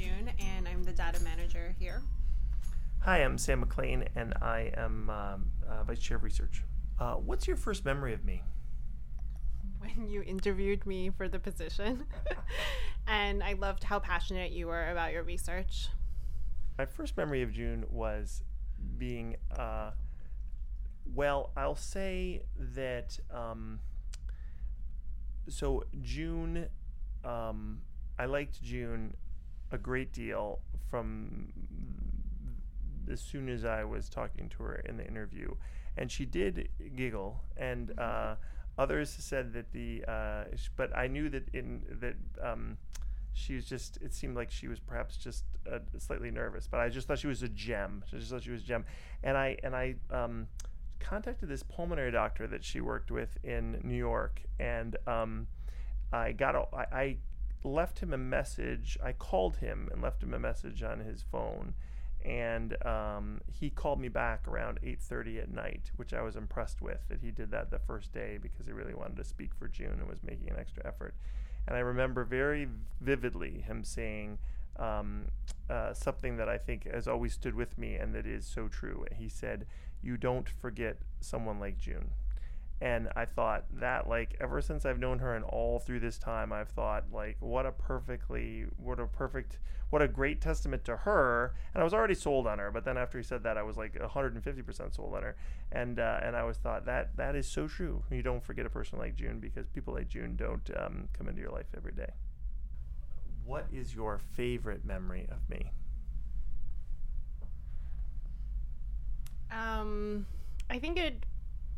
June, and I'm the data manager here. Hi, I'm Sam McLean, and I am um, uh, Vice Chair of Research. Uh, what's your first memory of me? When you interviewed me for the position, and I loved how passionate you were about your research. My first memory of June was being, uh, well, I'll say that. Um, so June, um, I liked June a great deal from as soon as I was talking to her in the interview, and she did giggle, and uh, others said that the, uh, sh- but I knew that in that um, she was just. It seemed like she was perhaps just uh, slightly nervous, but I just thought she was a gem. I just thought she was a gem, and I and I. Um, contacted this pulmonary doctor that she worked with in New York, and um, I got a, I, I left him a message. I called him and left him a message on his phone, and um, he called me back around 8:30 at night, which I was impressed with that he did that the first day because he really wanted to speak for June and was making an extra effort. And I remember very vividly him saying um, uh, something that I think has always stood with me and that is so true. He said, "You don't forget someone like June." And I thought that like ever since I've known her and all through this time I've thought like what a perfectly what a perfect what a great testament to her. And I was already sold on her but then after he said that I was like 150% sold on her. And uh, and I was thought that that is so true. You don't forget a person like June because people like June don't um, come into your life every day. What is your favorite memory of me? Um, I think it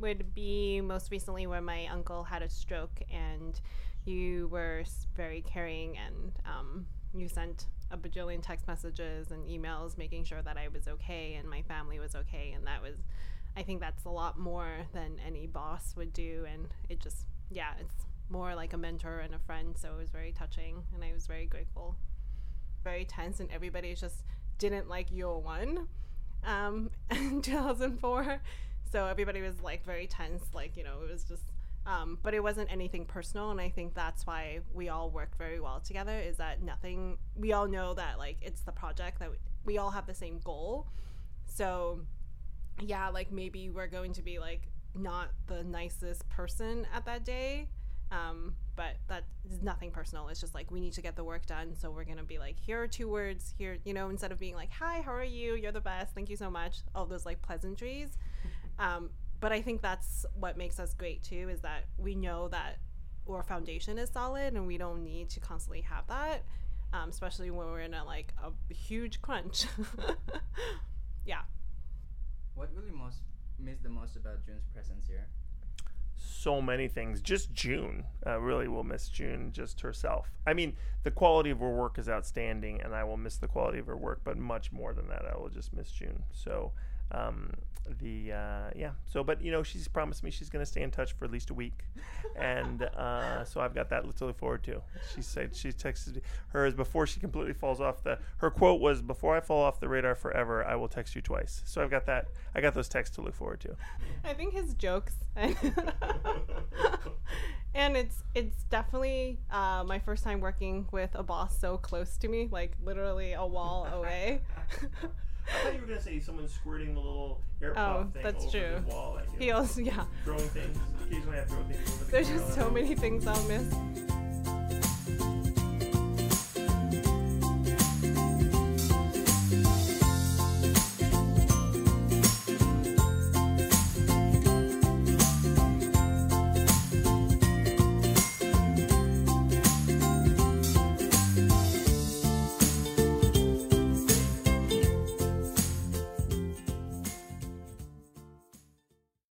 would be most recently when my uncle had a stroke and you were very caring and um, you sent a bajillion text messages and emails making sure that I was okay and my family was okay. And that was, I think that's a lot more than any boss would do. And it just, yeah, it's more like a mentor and a friend. So it was very touching and I was very grateful. Very tense, and everybody just didn't like Yo One um, in 2004 so everybody was like very tense like you know it was just um, but it wasn't anything personal and i think that's why we all worked very well together is that nothing we all know that like it's the project that we, we all have the same goal. So yeah like maybe we're going to be like not the nicest person at that day um, but that is nothing personal. It's just like we need to get the work done so we're gonna be like here are two words here you know instead of being like hi how are you? You're the best. Thank you so much. All those like pleasantries um, but I think that's what makes us great too is that we know that our foundation is solid and we don't need to constantly have that, um, especially when we're in a like a huge crunch. yeah. What really most miss the most about June's presence here? so many things. Just June, uh, really will miss June just herself. I mean, the quality of her work is outstanding, and I will miss the quality of her work. But much more than that, I will just miss June. So, um, the uh, yeah. So, but you know, she's promised me she's going to stay in touch for at least a week, and uh, so I've got that to look forward to. She said she texted hers before she completely falls off the. Her quote was, "Before I fall off the radar forever, I will text you twice." So I've got that. I got those texts to look forward to. I think his jokes and it's it's definitely uh, my first time working with a boss so close to me, like literally a wall away. I thought you were gonna say someone squirting the little air Oh, thing that's over true. the wall at you. he also, yeah. throwing things. Occasionally, I throw things over the There's just so many things I'll miss.